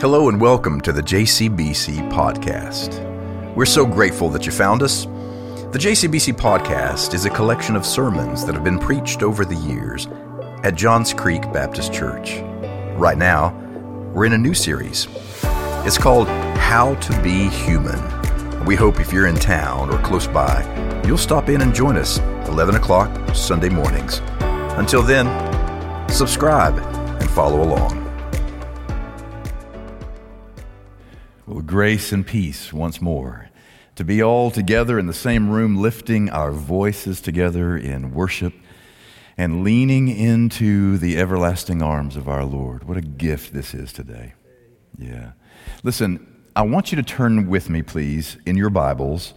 Hello and welcome to the JCBC Podcast. We're so grateful that you found us. The JCBC Podcast is a collection of sermons that have been preached over the years at Johns Creek Baptist Church. Right now, we're in a new series. It's called How to Be Human. We hope if you're in town or close by, you'll stop in and join us 11 o'clock Sunday mornings. Until then, subscribe and follow along. Grace and peace once more. To be all together in the same room, lifting our voices together in worship and leaning into the everlasting arms of our Lord. What a gift this is today. Yeah. Listen, I want you to turn with me, please, in your Bibles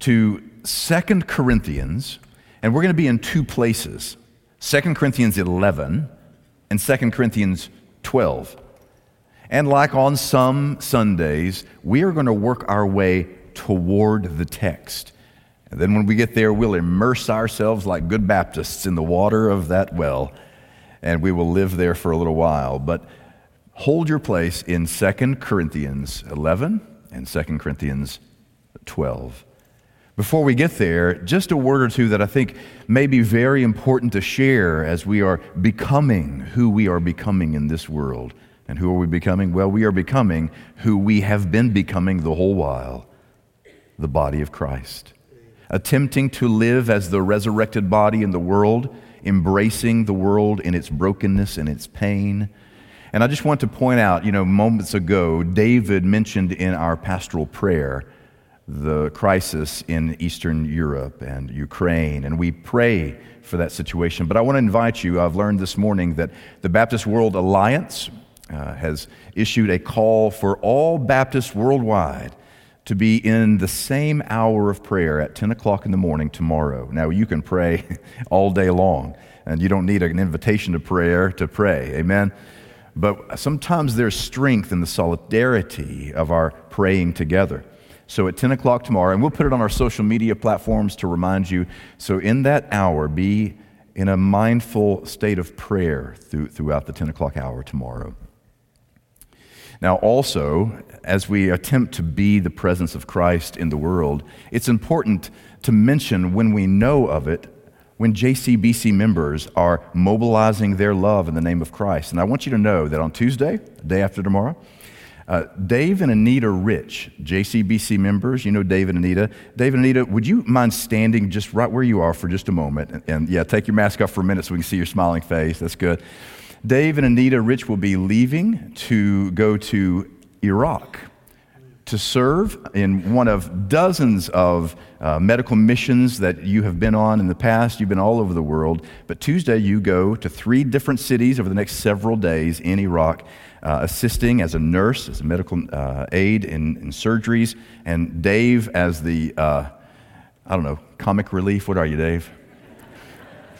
to Second Corinthians, and we're going to be in two places Second Corinthians 11 and Second Corinthians 12. And like on some Sundays, we are going to work our way toward the text. And then when we get there, we'll immerse ourselves like good Baptists in the water of that well, and we will live there for a little while. But hold your place in 2 Corinthians 11 and 2 Corinthians 12. Before we get there, just a word or two that I think may be very important to share as we are becoming who we are becoming in this world. And who are we becoming? Well, we are becoming who we have been becoming the whole while the body of Christ. Attempting to live as the resurrected body in the world, embracing the world in its brokenness and its pain. And I just want to point out, you know, moments ago, David mentioned in our pastoral prayer the crisis in Eastern Europe and Ukraine, and we pray for that situation. But I want to invite you, I've learned this morning that the Baptist World Alliance uh, has issued a call for all Baptists worldwide to be in the same hour of prayer at 10 o'clock in the morning tomorrow. Now, you can pray all day long, and you don't need an invitation to prayer to pray. Amen? But sometimes there's strength in the solidarity of our praying together. So at 10 o'clock tomorrow, and we'll put it on our social media platforms to remind you. So in that hour, be in a mindful state of prayer through, throughout the 10 o'clock hour tomorrow. Now, also, as we attempt to be the presence of Christ in the world, it's important to mention when we know of it, when JCBC members are mobilizing their love in the name of Christ. And I want you to know that on Tuesday, day after tomorrow, uh, Dave and Anita Rich, JCBC members, you know Dave and Anita. Dave and Anita, would you mind standing just right where you are for just a moment? And, and yeah, take your mask off for a minute so we can see your smiling face. That's good. Dave and Anita Rich will be leaving to go to Iraq to serve in one of dozens of uh, medical missions that you have been on in the past. You've been all over the world. But Tuesday, you go to three different cities over the next several days in Iraq, uh, assisting as a nurse, as a medical uh, aide in, in, surgeries, and Dave as the, uh, I don't know, comic relief. What are you, Dave?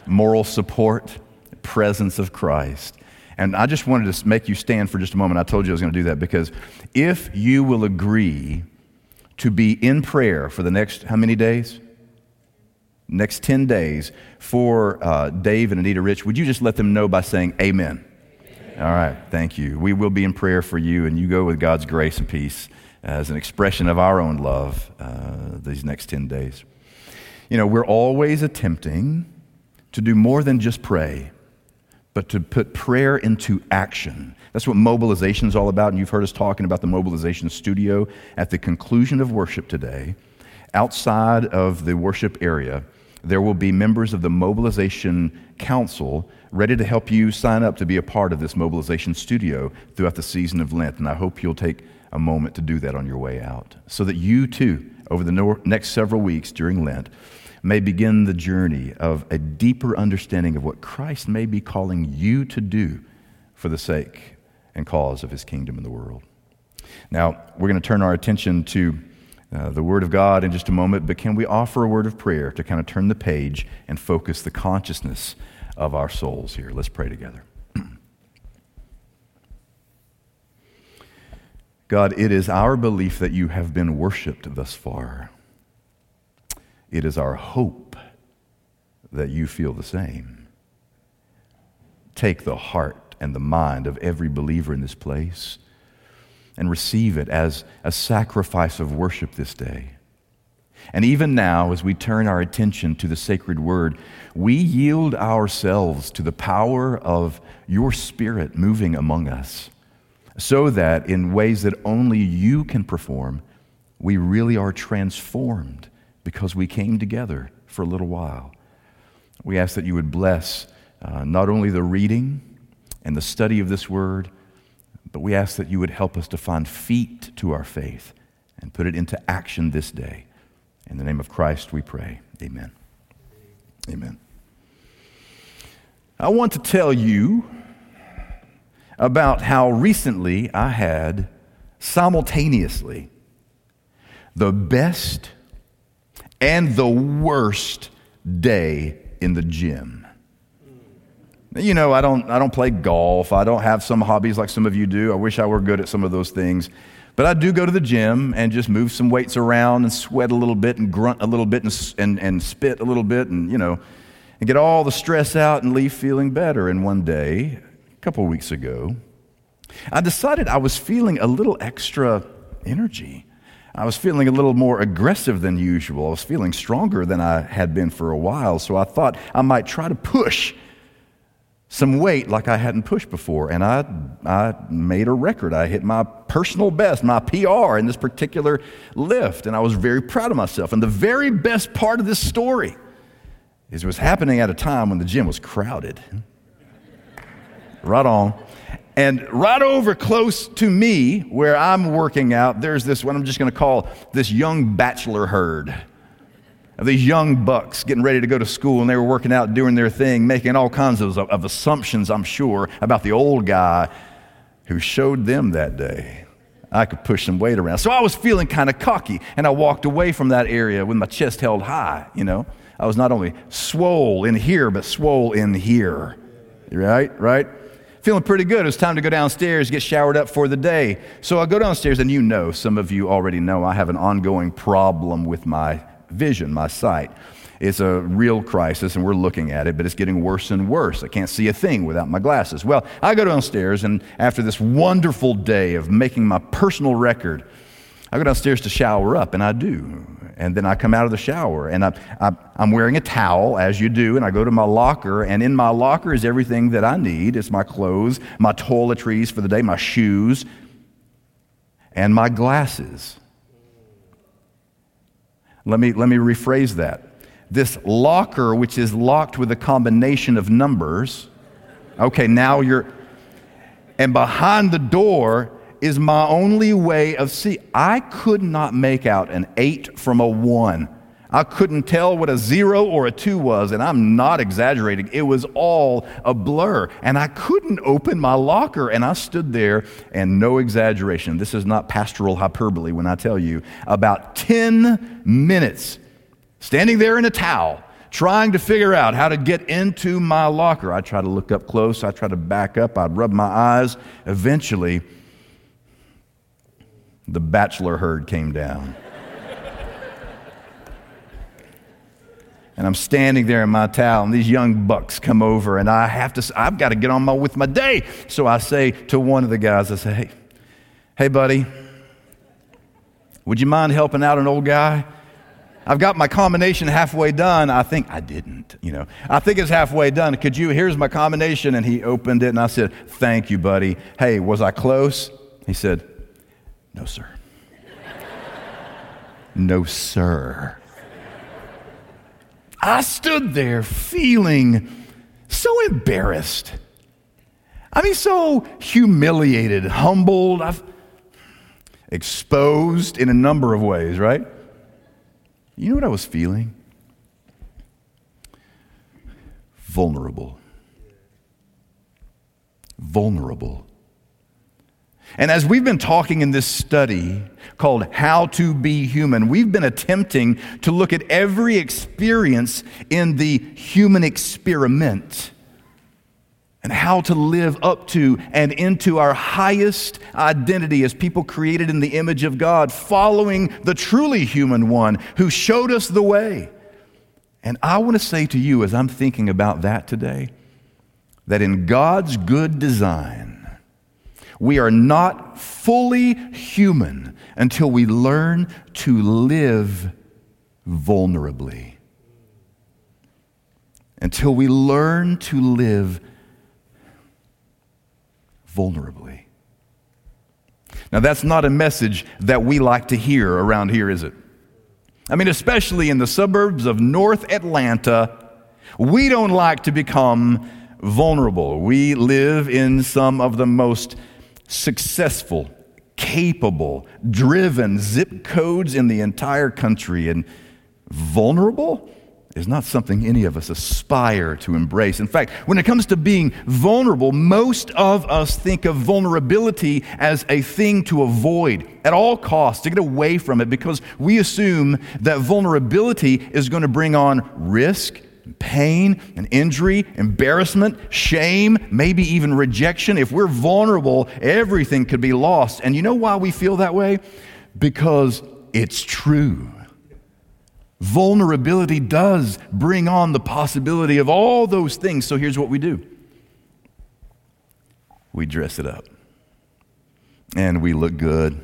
Moral support presence of Christ. And I just wanted to make you stand for just a moment. I told you I was going to do that because if you will agree to be in prayer for the next, how many days? Next 10 days for uh, Dave and Anita Rich, would you just let them know by saying amen? amen? All right, thank you. We will be in prayer for you, and you go with God's grace and peace as an expression of our own love uh, these next 10 days. You know, we're always attempting to do more than just pray but to put prayer into action. That's what mobilization is all about. And you've heard us talking about the mobilization studio at the conclusion of worship today. Outside of the worship area, there will be members of the Mobilization Council ready to help you sign up to be a part of this mobilization studio throughout the season of Lent. And I hope you'll take a moment to do that on your way out so that you too, over the next several weeks during Lent, may begin the journey of a deeper understanding of what Christ may be calling you to do for the sake and cause of his kingdom in the world. Now, we're going to turn our attention to uh, the Word of God in just a moment, but can we offer a word of prayer to kind of turn the page and focus the consciousness of our souls here? Let's pray together. God, it is our belief that you have been worshiped thus far. It is our hope that you feel the same. Take the heart and the mind of every believer in this place and receive it as a sacrifice of worship this day. And even now, as we turn our attention to the sacred word, we yield ourselves to the power of your spirit moving among us, so that in ways that only you can perform, we really are transformed because we came together for a little while. We ask that you would bless uh, not only the reading and the study of this word, but we ask that you would help us to find feet to our faith and put it into action this day. In the name of Christ, we pray. Amen. Amen. I want to tell you about how recently I had simultaneously the best and the worst day in the gym. You know, I don't, I don't play golf. I don't have some hobbies like some of you do. I wish I were good at some of those things. But I do go to the gym and just move some weights around and sweat a little bit and grunt a little bit and, and, and spit a little bit and, you know, and get all the stress out and leave feeling better. And one day, a couple weeks ago, I decided I was feeling a little extra energy. I was feeling a little more aggressive than usual. I was feeling stronger than I had been for a while. So I thought I might try to push some weight like I hadn't pushed before. And I, I made a record. I hit my personal best, my PR in this particular lift. And I was very proud of myself. And the very best part of this story is it was happening at a time when the gym was crowded. right on. And right over close to me, where I'm working out, there's this, what I'm just going to call this young bachelor herd of these young bucks getting ready to go to school and they were working out doing their thing making all kinds of, of assumptions i'm sure about the old guy who showed them that day. I could push some weight around. So i was feeling kind of cocky and i walked away from that area with my chest held high you know? I was not only swole in here but swole in here. Right right feeling pretty good. It was time to go downstairs, get showered up for the day. So I go downstairs, and you know, some of you already know, I have an ongoing problem with my vision, my sight. It's a real crisis, and we're looking at it, but it's getting worse and worse. I can't see a thing without my glasses. Well, I go downstairs, and after this wonderful day of making my personal record, I go downstairs to shower up, and I do. And then I come out of the shower, and I, am wearing a towel, as you do, and I go to my locker, and in my locker is everything that I need. It's my clothes, my toiletries for the day, my shoes, and my glasses. Let me, let me rephrase that. This locker, which is locked with a combination of numbers, okay, now you're, and behind the door is my only way of see. I could not make out an eight from a one. I couldn't tell what a zero or a two was, and I'm not exaggerating. It was all a blur. And I couldn't open my locker, and I stood there, and no exaggeration. This is not pastoral hyperbole when I tell you, about 10 minutes standing there in a towel, trying to figure out how to get into my locker. I try to look up close, I try to back up, I'd rub my eyes. Eventually, the bachelor herd came down. and I'm standing there in my towel, and these young bucks come over, and I have to, I've got to get on my, with my day. So I say to one of the guys, I say, hey, hey, buddy, would you mind helping out an old guy? I've got my combination halfway done. I think I didn't, you know. I think it's halfway done. Could you, here's my combination. And he opened it, and I said, thank you, buddy. Hey, was I close? He said, no, sir. no, sir. I stood there feeling so embarrassed. I mean, so humiliated, humbled, I've exposed in a number of ways, right? You know what I was feeling? Vulnerable. Vulnerable. And as we've been talking in this study called How to Be Human, we've been attempting to look at every experience in the human experiment and how to live up to and into our highest identity as people created in the image of God, following the truly human one who showed us the way. And I want to say to you, as I'm thinking about that today, that in God's good design, we are not fully human until we learn to live vulnerably. Until we learn to live vulnerably. Now, that's not a message that we like to hear around here, is it? I mean, especially in the suburbs of North Atlanta, we don't like to become vulnerable. We live in some of the most successful, capable, driven zip codes in the entire country. And vulnerable? is not something any of us aspire to embrace. In fact, when it comes to being vulnerable, most of us think of vulnerability as a thing to avoid at all costs, to get away from it, because we assume that vulnerability is going to bring on risk, pain and injury, embarrassment, shame, maybe even rejection. If we're vulnerable, everything could be lost. And you know why we feel that way? Because it's true. Vulnerability does bring on the possibility of all those things. So here's what we do we dress it up, and we look good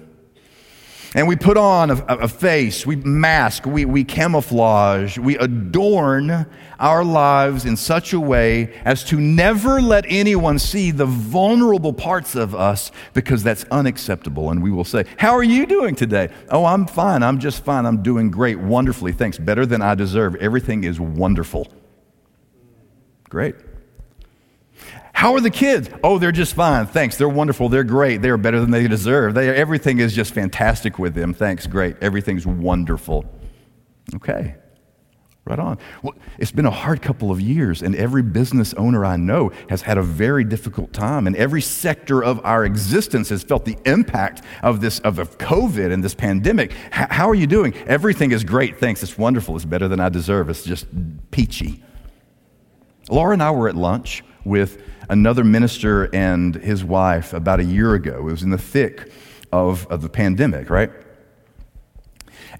and we put on a, a, face, we mask, we, we camouflage, we adorn our lives in such a way as to never let anyone see the vulnerable parts of us because that's unacceptable. And we will say, How are you doing today? Oh, I'm fine. I'm just fine. I'm doing great, wonderfully. Thanks. Better than I deserve. Everything is wonderful. Great. How are the kids? Oh, they're just fine. Thanks. They're wonderful. They're great. They're better than they deserve. They, everything is just fantastic with them. Thanks. Great. Everything's wonderful. Okay. Right on. Well, it's been a hard couple of years, and every business owner I know has had a very difficult time, and every sector of our existence has felt the impact of this of, of COVID and this pandemic. H- how are you doing? Everything is great, thanks. It's wonderful. It's better than I deserve. It's just peachy. Laura and I were at lunch with another minister and his wife about a year ago. It was in the thick of, of the pandemic, right?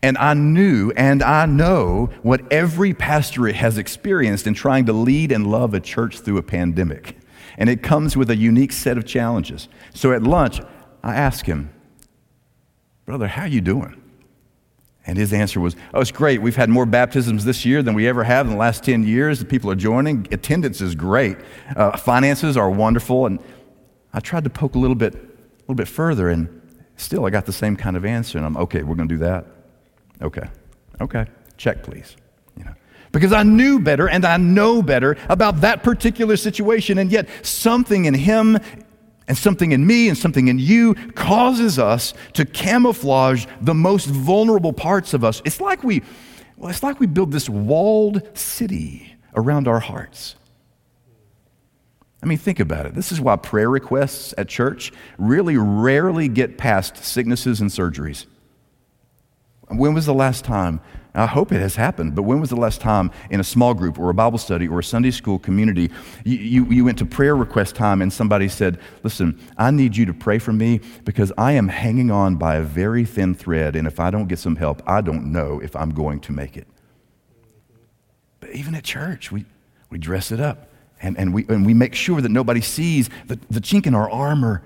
And I knew and I know what every pastorate has experienced in trying to lead and love a church through a pandemic. And it comes with a unique set of challenges. So at lunch, I asked him, Brother, how you doing? And his answer was, Oh, it's great. We've had more baptisms this year than we ever have in the last 10 years. The people are joining. Attendance is great. Uh, finances are wonderful. And I tried to poke a little bit, a little bit further, and still I got the same kind of answer. And I'm, okay, we're going to do that. Okay. Okay. Check, please. You know, because I knew better and I know better about that particular situation. And yet, something in him and something in me and something in you causes us to camouflage the most vulnerable parts of us. It's like we, well, it's like we build this walled city around our hearts. I mean, think about it. This is why prayer requests at church really rarely get past sicknesses and surgeries. When was the last time I hope it has happened, but when was the last time in a small group or a Bible study or a Sunday school community you, you, you, went to prayer request time and somebody said, Listen, I need you to pray for me because I am hanging on by a very thin thread, and if I don't get some help, I don't know if I'm going to make it. But even at church, we, we dress it up and, and, we, and we make sure that nobody sees the, the chink in our armor,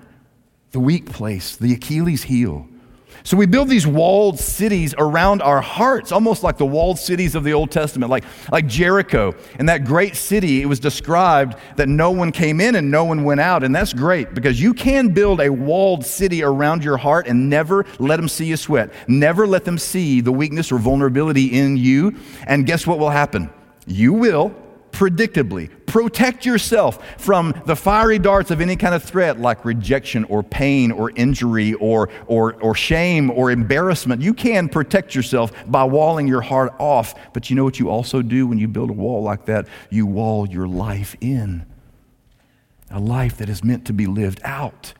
the weak place, the Achilles heel. So we build these walled cities around our hearts, almost like the walled cities of the Old Testament, like, like Jericho. And that great city, it was described that no one came in and no one went out. And that's great because you can build a walled city around your heart and never let them see you sweat. Never let them see the weakness or vulnerability in you. And guess what will happen? You will predictably. Protect yourself from the fiery darts of any kind of threat like rejection or pain or injury or, or, or shame or embarrassment. You can protect yourself by walling your heart off. But you know what you also do when you build a wall like that? You wall your life in. A life that is meant to be lived out.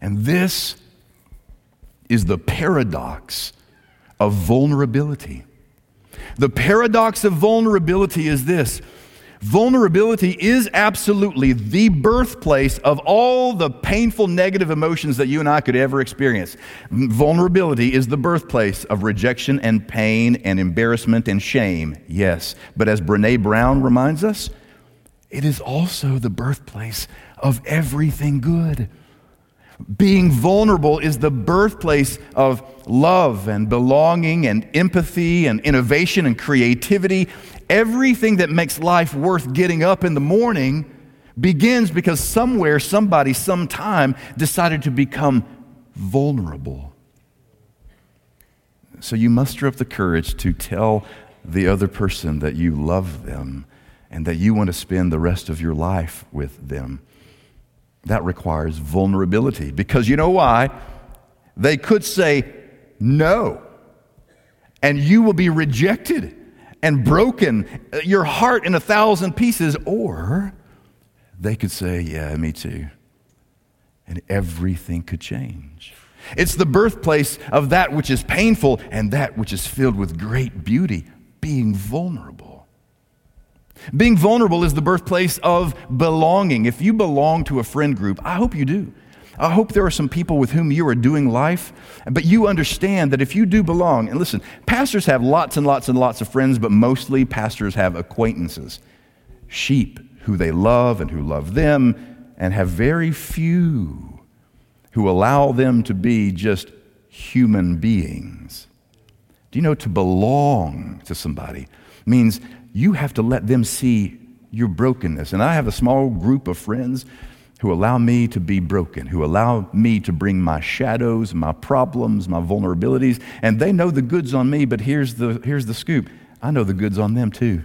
And this is the paradox of vulnerability. The paradox of vulnerability is this Vulnerability is absolutely the birthplace of all the painful negative emotions that you and I could ever experience. Vulnerability is the birthplace of rejection and pain and embarrassment and shame, yes. But as Brene Brown reminds us, it is also the birthplace of everything good. Being vulnerable is the birthplace of love and belonging and empathy and innovation and creativity. Everything that makes life worth getting up in the morning begins because somewhere, somebody, sometime decided to become vulnerable. So you muster up the courage to tell the other person that you love them and that you want to spend the rest of your life with them. That requires vulnerability because you know why? They could say no, and you will be rejected and broken, uh, your heart in a thousand pieces, or they could say, Yeah, me too. And everything could change. It's the birthplace of that which is painful and that which is filled with great beauty, being vulnerable. Being vulnerable is the birthplace of belonging. If you belong to a friend group, I hope you do. I hope there are some people with whom you are doing life, but you understand that if you do belong, and listen, pastors have lots and lots and lots of friends, but mostly pastors have acquaintances, sheep who they love and who love them, and have very few who allow them to be just human beings. Do you know to belong to somebody means you have to let them see your brokenness. And I have a small group of friends who allow me to be broken, who allow me to bring my shadows, my problems, my vulnerabilities, and they know the goods on me, but here's the, here's the scoop I know the goods on them too.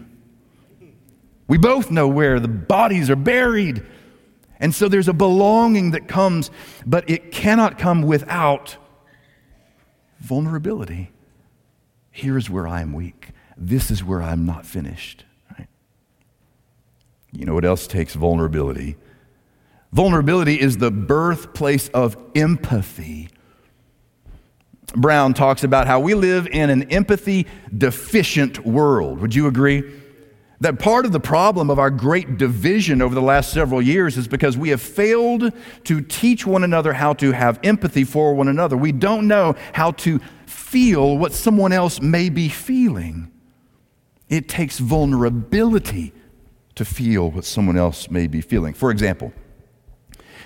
We both know where the bodies are buried. And so there's a belonging that comes, but it cannot come without vulnerability. Here's where I am weak this is where I'm not finished. Right? You know what else takes vulnerability? Vulnerability is the birthplace of empathy. Brown talks about how we live in an empathy deficient world. Would you agree? That part of the problem of our great division over the last several years is because we have failed to teach one another how to have empathy for one another. We don't know how to feel what someone else may be feeling. It takes vulnerability to feel what someone else may be feeling. For example,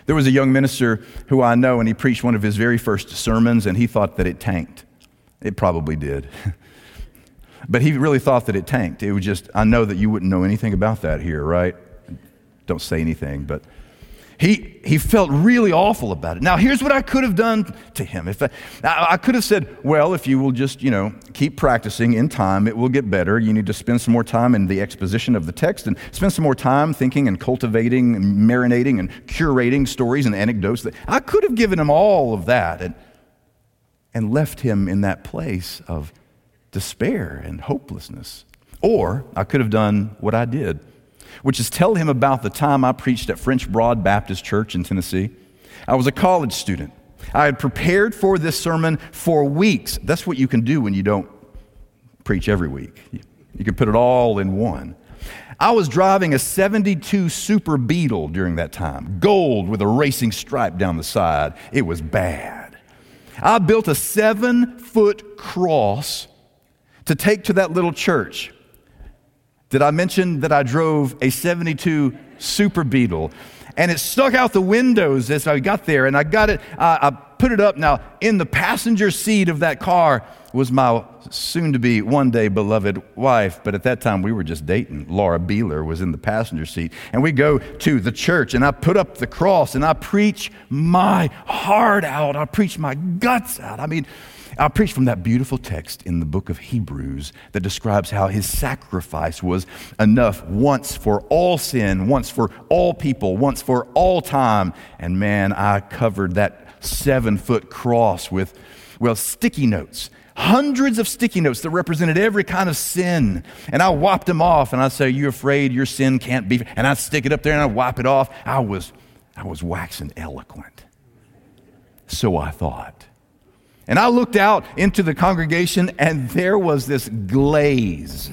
there was a young minister who I know, and he preached one of his very first sermons, and he thought that it tanked. It probably did. but he really thought that it tanked. It was just, I know that you wouldn't know anything about that here, right? Don't say anything, but he, he felt really awful about it. Now, here's what I could have done to him. If I, I could have said, well, if you will just, you know, keep practicing in time, it will get better. You need to spend some more time in the exposition of the text and spend some more time thinking and cultivating and marinating and curating stories and anecdotes. I could have given him all of that and, and left him in that place of despair and hopelessness. Or I could have done what I did which is tell him about the time I preached at French Broad Baptist Church in Tennessee. I was a college student. I had prepared for this sermon for weeks. That's what you can do when you don't preach every week. You can put it all in one. I was driving a 72 Super Beetle during that time, gold with a racing stripe down the side. It was bad. I built a seven foot cross to take to that little church. Did I mention that I drove a 72 Super Beetle? And it stuck out the windows as I got there, and I got it, uh, I put it up. Now, in the passenger seat of that car was my soon to be one day beloved wife, but at that time we were just dating. Laura Beeler was in the passenger seat. And we go to the church, and I put up the cross, and I preach my heart out. I preach my guts out. I mean, I preached from that beautiful text in the book of Hebrews that describes how his sacrifice was enough once for all sin, once for all people, once for all time. And man, I covered that seven foot cross with, well, sticky notes hundreds of sticky notes that represented every kind of sin. And I wiped them off and I say, You afraid your sin can't be? And I stick it up there and I wipe it off. I was, I was waxing eloquent. So I thought. And I looked out into the congregation, and there was this glaze.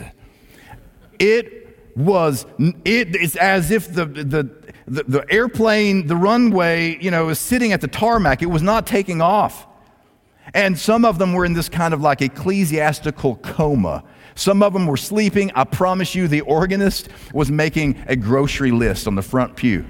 It was, it, it's as if the, the, the, the airplane, the runway, you know, was sitting at the tarmac. It was not taking off. And some of them were in this kind of like ecclesiastical coma. Some of them were sleeping. I promise you, the organist was making a grocery list on the front pew.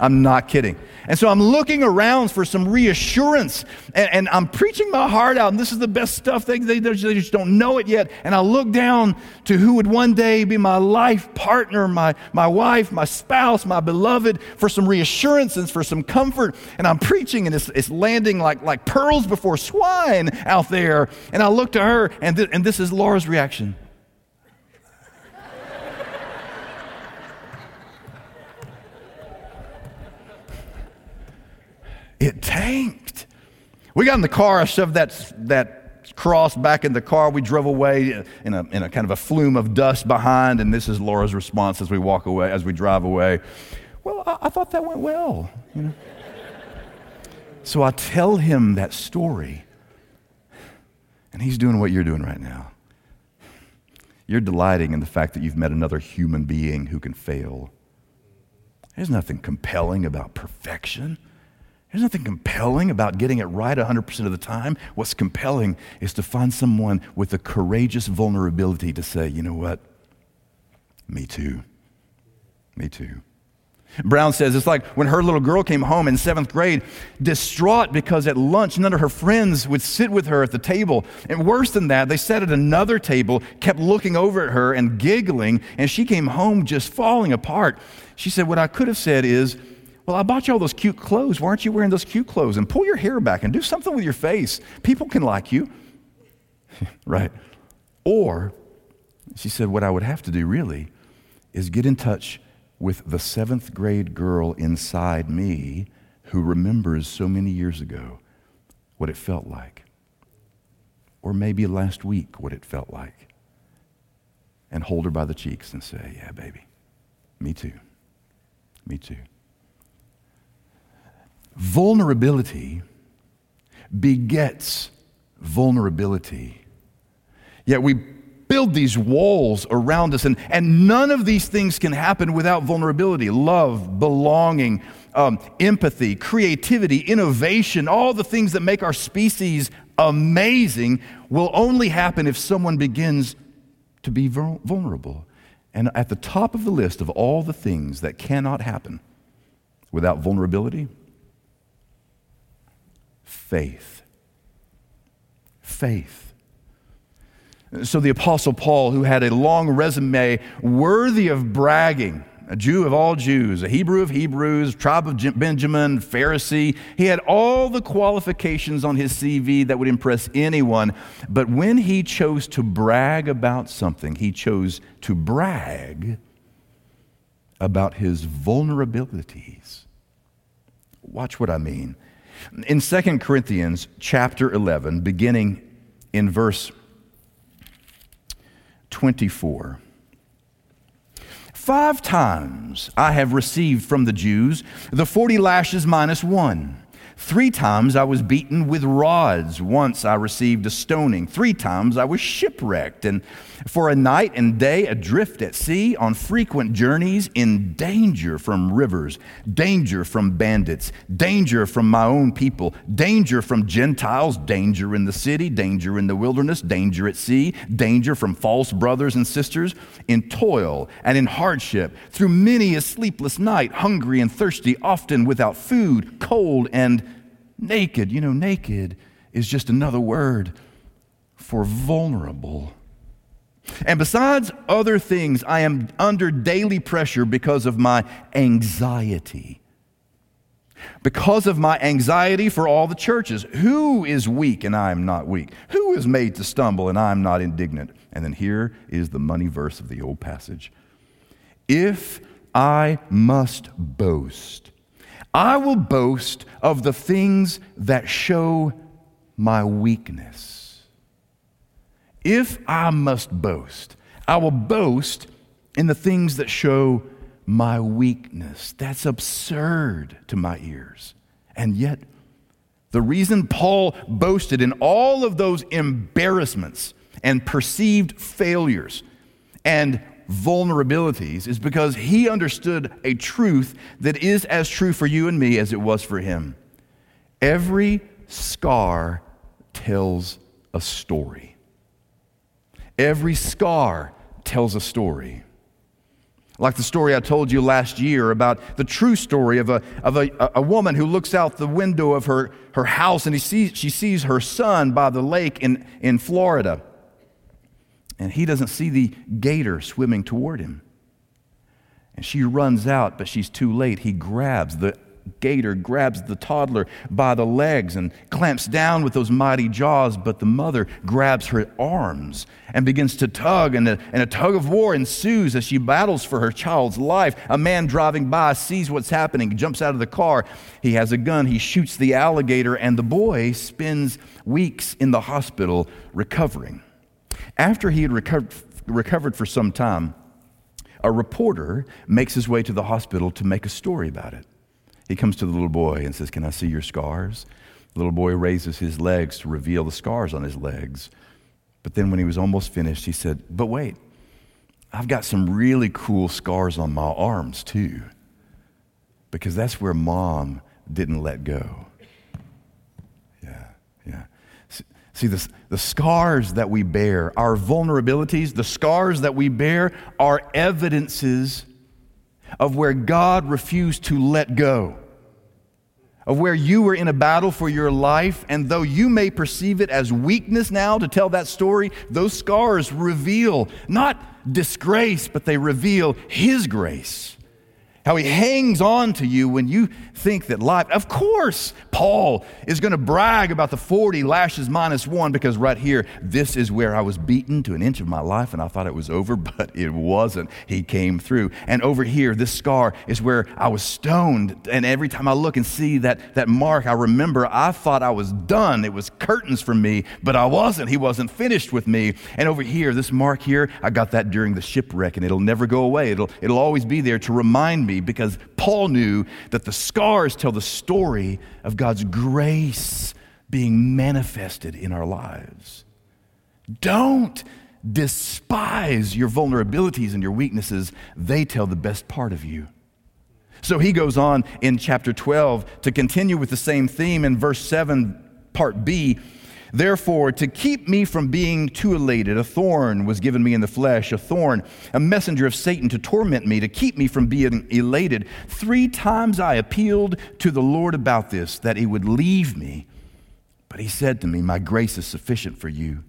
I'm not kidding. And so I'm looking around for some reassurance and, and, I'm preaching my heart out. And this is the best stuff. They, they, they just don't know it yet. And I look down to who would one day be my life partner, my, my wife, my spouse, my beloved, for some reassurance and for some comfort. And I'm preaching and it's, it's landing like, like pearls before swine out there. And I look to her and, th- and this is Laura's reaction. It tanked. We got in the car, I shoved that, that cross back in the car. We drove away in a, in a kind of a flume of dust behind, and this is Laura's response as we walk away, as we drive away. Well, I, I thought that went well. You know? so I tell him that story, and he's doing what you're doing right now. You're delighting in the fact that you've met another human being who can fail. There's nothing compelling about perfection. There's nothing compelling about getting it right 100% of the time. What's compelling is to find someone with a courageous vulnerability to say, you know what? Me too. Me too. Brown says it's like when her little girl came home in seventh grade, distraught because at lunch none of her friends would sit with her at the table. And worse than that, they sat at another table, kept looking over at her and giggling, and she came home just falling apart. She said, What I could have said is, well, I bought you all those cute clothes. Why aren't you wearing those cute clothes? And pull your hair back and do something with your face. People can like you. right. Or, she said, what I would have to do really is get in touch with the seventh grade girl inside me who remembers so many years ago what it felt like. Or maybe last week what it felt like. And hold her by the cheeks and say, Yeah, baby, me too. Me too. Vulnerability begets vulnerability. Yet we build these walls around us, and, and none of these things can happen without vulnerability love, belonging, um, empathy, creativity, innovation, all the things that make our species amazing will only happen if someone begins to be vulnerable. And at the top of the list of all the things that cannot happen without vulnerability faith. Faith. So the Apostle Paul, who had a long resume worthy of bragging, a Jew of all Jews, a Hebrew of Hebrews, tribe of Benjamin, Pharisee. He had all the qualifications on his CV that would impress anyone. But when he chose to brag about something, he chose to brag about his vulnerabilities. Watch what I mean. In 2 Corinthians chapter 11, beginning in verse 24, five times I have received from the Jews the 40 lashes minus one. Three times I was beaten with rods. Once I received a stoning. Three times I was shipwrecked. And for a night and day adrift at sea, on frequent journeys, in danger from rivers, danger from bandits, danger from my own people, danger from Gentiles, danger in the city, danger in the wilderness, danger at sea, danger from false brothers and sisters, in toil and in hardship, through many a sleepless night, hungry and thirsty, often without food, cold and naked. You know, naked is just another word for vulnerable. And besides other things, I am under daily pressure because of my anxiety. Because of my anxiety for all the churches. Who is weak and I am not weak? Who is made to stumble and I am not indignant? And then here is the money verse of the old passage. If I must boast, I will boast of the things that show my weakness. If I must boast, I will boast in the things that show my weakness. That's absurd to my ears. And yet, the reason Paul boasted in all of those embarrassments and perceived failures and vulnerabilities is because he understood a truth that is as true for you and me as it was for him. Every scar tells a story. Every scar tells a story. Like the story I told you last year about the true story of a, of a, a woman who looks out the window of her, her house and he sees, she sees her son by the lake in, in Florida. And he doesn't see the gator swimming toward him. And she runs out, but she's too late. He grabs the gator grabs the toddler by the legs and clamps down with those mighty jaws, but the mother grabs her arms and begins to tug, and a, and a tug of war ensues as she battles for her child's life. A man driving by sees what's happening, jumps out of the car. He has a gun, he shoots the alligator, and the boy spends weeks in the hospital recovering. After he had recovered, recovered for some time, a reporter makes his way to the hospital to make a story about it. He comes to the little boy and says, Can I see your scars? The little boy raises his legs to reveal the scars on his legs. But then, when he was almost finished, he said, But wait, I've got some really cool scars on my arms too. Because that's where mom didn't let go. Yeah, yeah. See, the, the scars that we bear, our vulnerabilities, the scars that we bear are evidences of where God refused to let go, of where you were in a battle for your life, and though you may perceive it as weakness now to tell that story, those scars reveal not disgrace, but they reveal His grace how he hangs on to you when you think that life. Of course, Paul is going to brag about the 40 lashes minus one because right here, this is where I was beaten to an inch of my life and I thought it was over, but it wasn't. He came through. And over here, this scar is where I was stoned. And every time I look and see that, that mark, I remember I thought I was done. It was curtains for me, but I wasn't. He wasn't finished with me. And over here, this mark here, I got that during the shipwreck and it'll never go away. It'll, it'll always be there to remind me because Paul knew that the scars tell the story of God's grace being manifested in our lives. Don't despise your vulnerabilities and your weaknesses, they tell the best part of you. So he goes on in chapter 12 to continue with the same theme in verse 7, part B. Therefore, to keep me from being too elated, a thorn was given me in the flesh, a thorn, a messenger of Satan to torment me, to keep me from being elated. Three times I appealed to the Lord about this, that he would leave me. But he said to me, My grace is sufficient for you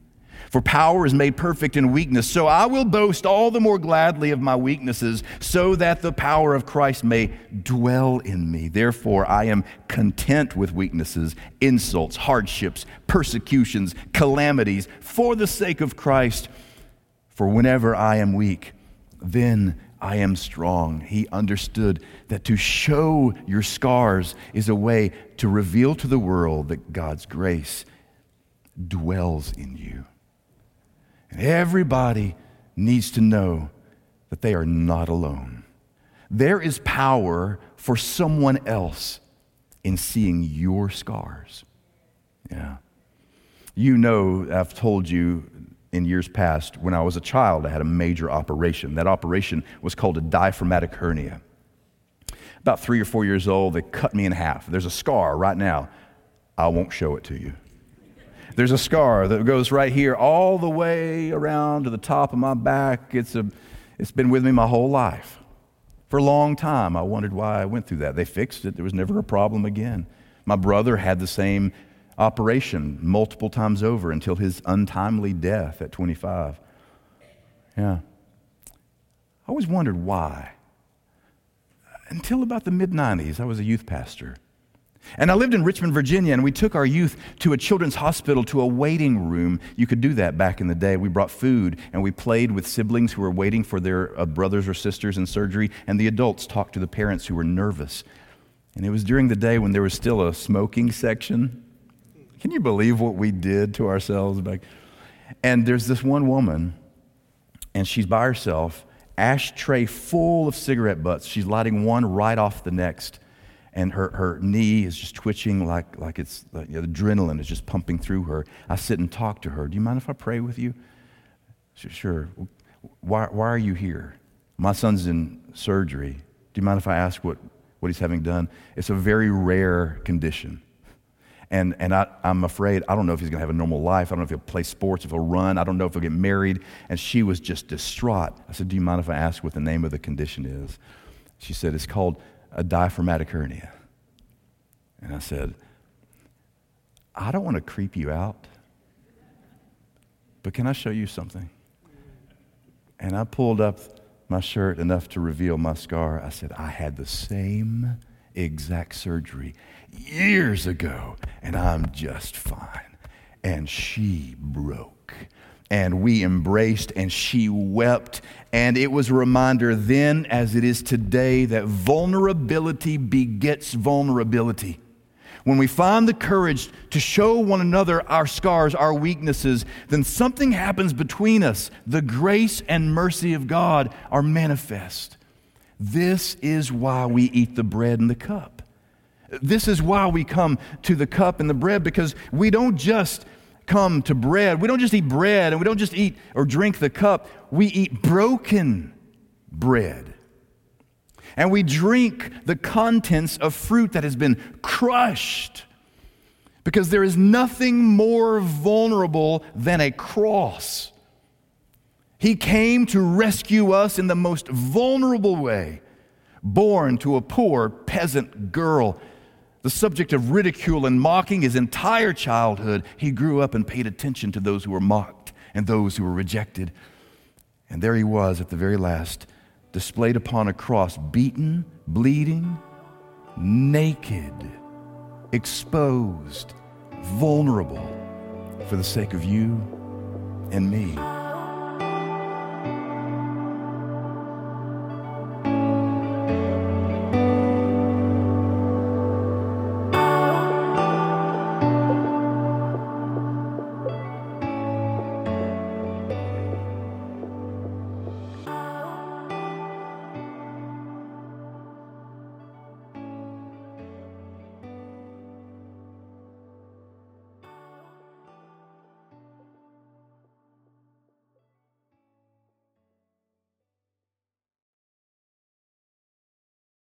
for power is made perfect in weakness. So I will boast all the more gladly of my weaknesses, so that the power of Christ may dwell in me. Therefore, I am content with weaknesses, insults, hardships, persecutions, calamities, for the sake of Christ. For whenever I am weak, then I am strong. He understood that to show your scars is a way to reveal to the world that God's grace dwells in you. And everybody needs to know that they are not alone. There is power for someone else in seeing your scars. Yeah. You know, I've told you in years past, when I was a child, I had a major operation. That operation was called a diaphragmatic hernia. About three or four years old, they cut me in half. There's a scar right now. I won't show it to you. There's a scar that goes right here all the way around to the top of my back. It's, a, it's been with me my whole life. For a long time, I wondered why I went through that. They fixed it, there was never a problem again. My brother had the same operation multiple times over until his untimely death at 25. Yeah. I always wondered why. Until about the mid 90s, I was a youth pastor. And I lived in Richmond, Virginia, and we took our youth to a children's hospital to a waiting room. You could do that back in the day. We brought food and we played with siblings who were waiting for their uh, brothers or sisters in surgery, and the adults talked to the parents who were nervous. And it was during the day when there was still a smoking section. Can you believe what we did to ourselves back? And there's this one woman, and she's by herself, ashtray full of cigarette butts. She's lighting one right off the next and her, her knee is just twitching like, like it's like, you know, adrenaline is just pumping through her. I sit and talk to her. Do you mind if I pray with you? Sure. Why, why are you here? My son's in surgery. Do you mind if I ask what, what he's having done? It's a very rare condition. And, and I, I'm afraid, I don't know if he's going to have a normal life. I don't know if he'll play sports, if he'll run. I don't know if he'll get married. And she was just distraught. I said, Do you mind if I ask what the name of the condition is? She said, It's called a diaphragmatic hernia. And I said, I don't want to creep you out, but can I show you something? And I pulled up my shirt enough to reveal my scar. I said, I had the same exact surgery years ago, and I'm just fine. And she broke. And we embraced, and she wept. And it was a reminder then, as it is today, that vulnerability begets vulnerability. When we find the courage to show one another our scars, our weaknesses, then something happens between us. The grace and mercy of God are manifest. This is why we eat the bread and the cup. This is why we come to the cup and the bread because we don't just come to bread. We don't just eat bread and we don't just eat or drink the cup. We eat broken bread and we drink the contents of fruit that has been crushed. Because there is nothing more vulnerable than a cross. He came to rescue us in the most vulnerable way. Born to a poor peasant girl, the subject of ridicule and mocking his entire childhood, he grew up and paid attention to those who were mocked and those who were rejected. And there he was at the very last displayed upon a cross, beaten, bleeding, naked, exposed, vulnerable for the sake of you and me.